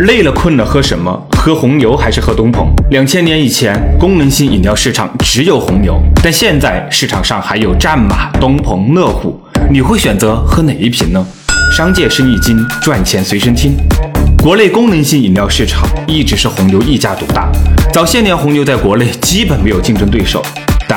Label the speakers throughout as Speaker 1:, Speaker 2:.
Speaker 1: 累了困了喝什么？喝红牛还是喝东鹏？两千年以前，功能性饮料市场只有红牛，但现在市场上还有战马、东鹏、乐虎，你会选择喝哪一瓶呢？商界生意经，赚钱随身听。国内功能性饮料市场一直是红牛一家独大，早些年红牛在国内基本没有竞争对手。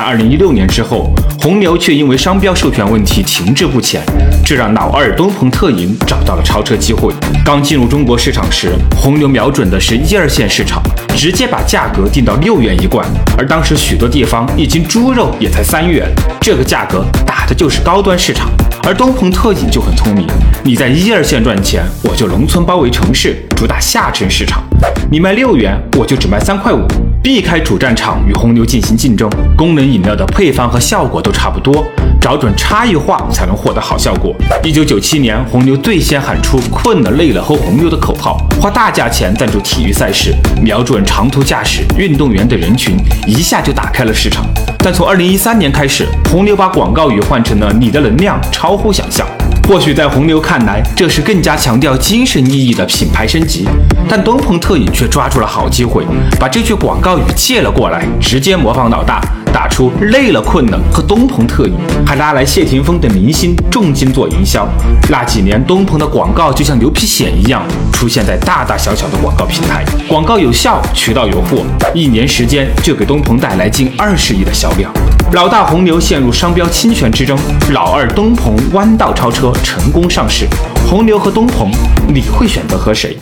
Speaker 1: 但二零一六年之后，红牛却因为商标授权问题停滞不前，这让老二东鹏特饮找到了超车机会。刚进入中国市场时，红牛瞄准的是一二线市场，直接把价格定到六元一罐，而当时许多地方一斤猪肉也才三元，这个价格打的就是高端市场。而东鹏特饮就很聪明，你在一二线赚钱，我就农村包围城市，主打下沉市场。你卖六元，我就只卖三块五。避开主战场与红牛进行竞争，功能饮料的配方和效果都差不多，找准差异化才能获得好效果。一九九七年，红牛最先喊出“困了累了喝红牛”的口号，花大价钱赞助体育赛事，瞄准长途驾驶运动员的人群，一下就打开了市场。但从二零一三年开始，红牛把广告语换成了“你的能量超乎想象”。或许在红牛看来，这是更加强调精神意义的品牌升级，但东鹏特饮却抓住了好机会，把这句广告语借了过来，直接模仿老大，打出累了困了和东鹏特饮，还拉来谢霆锋等明星重金做营销。那几年，东鹏的广告就像牛皮癣一样，出现在大大小小的广告平台，广告有效，渠道有货，一年时间就给东鹏带来近二十亿的销量。老大红牛陷入商标侵权之争，老二东鹏弯道超车成功上市。红牛和东鹏，你会选择和谁？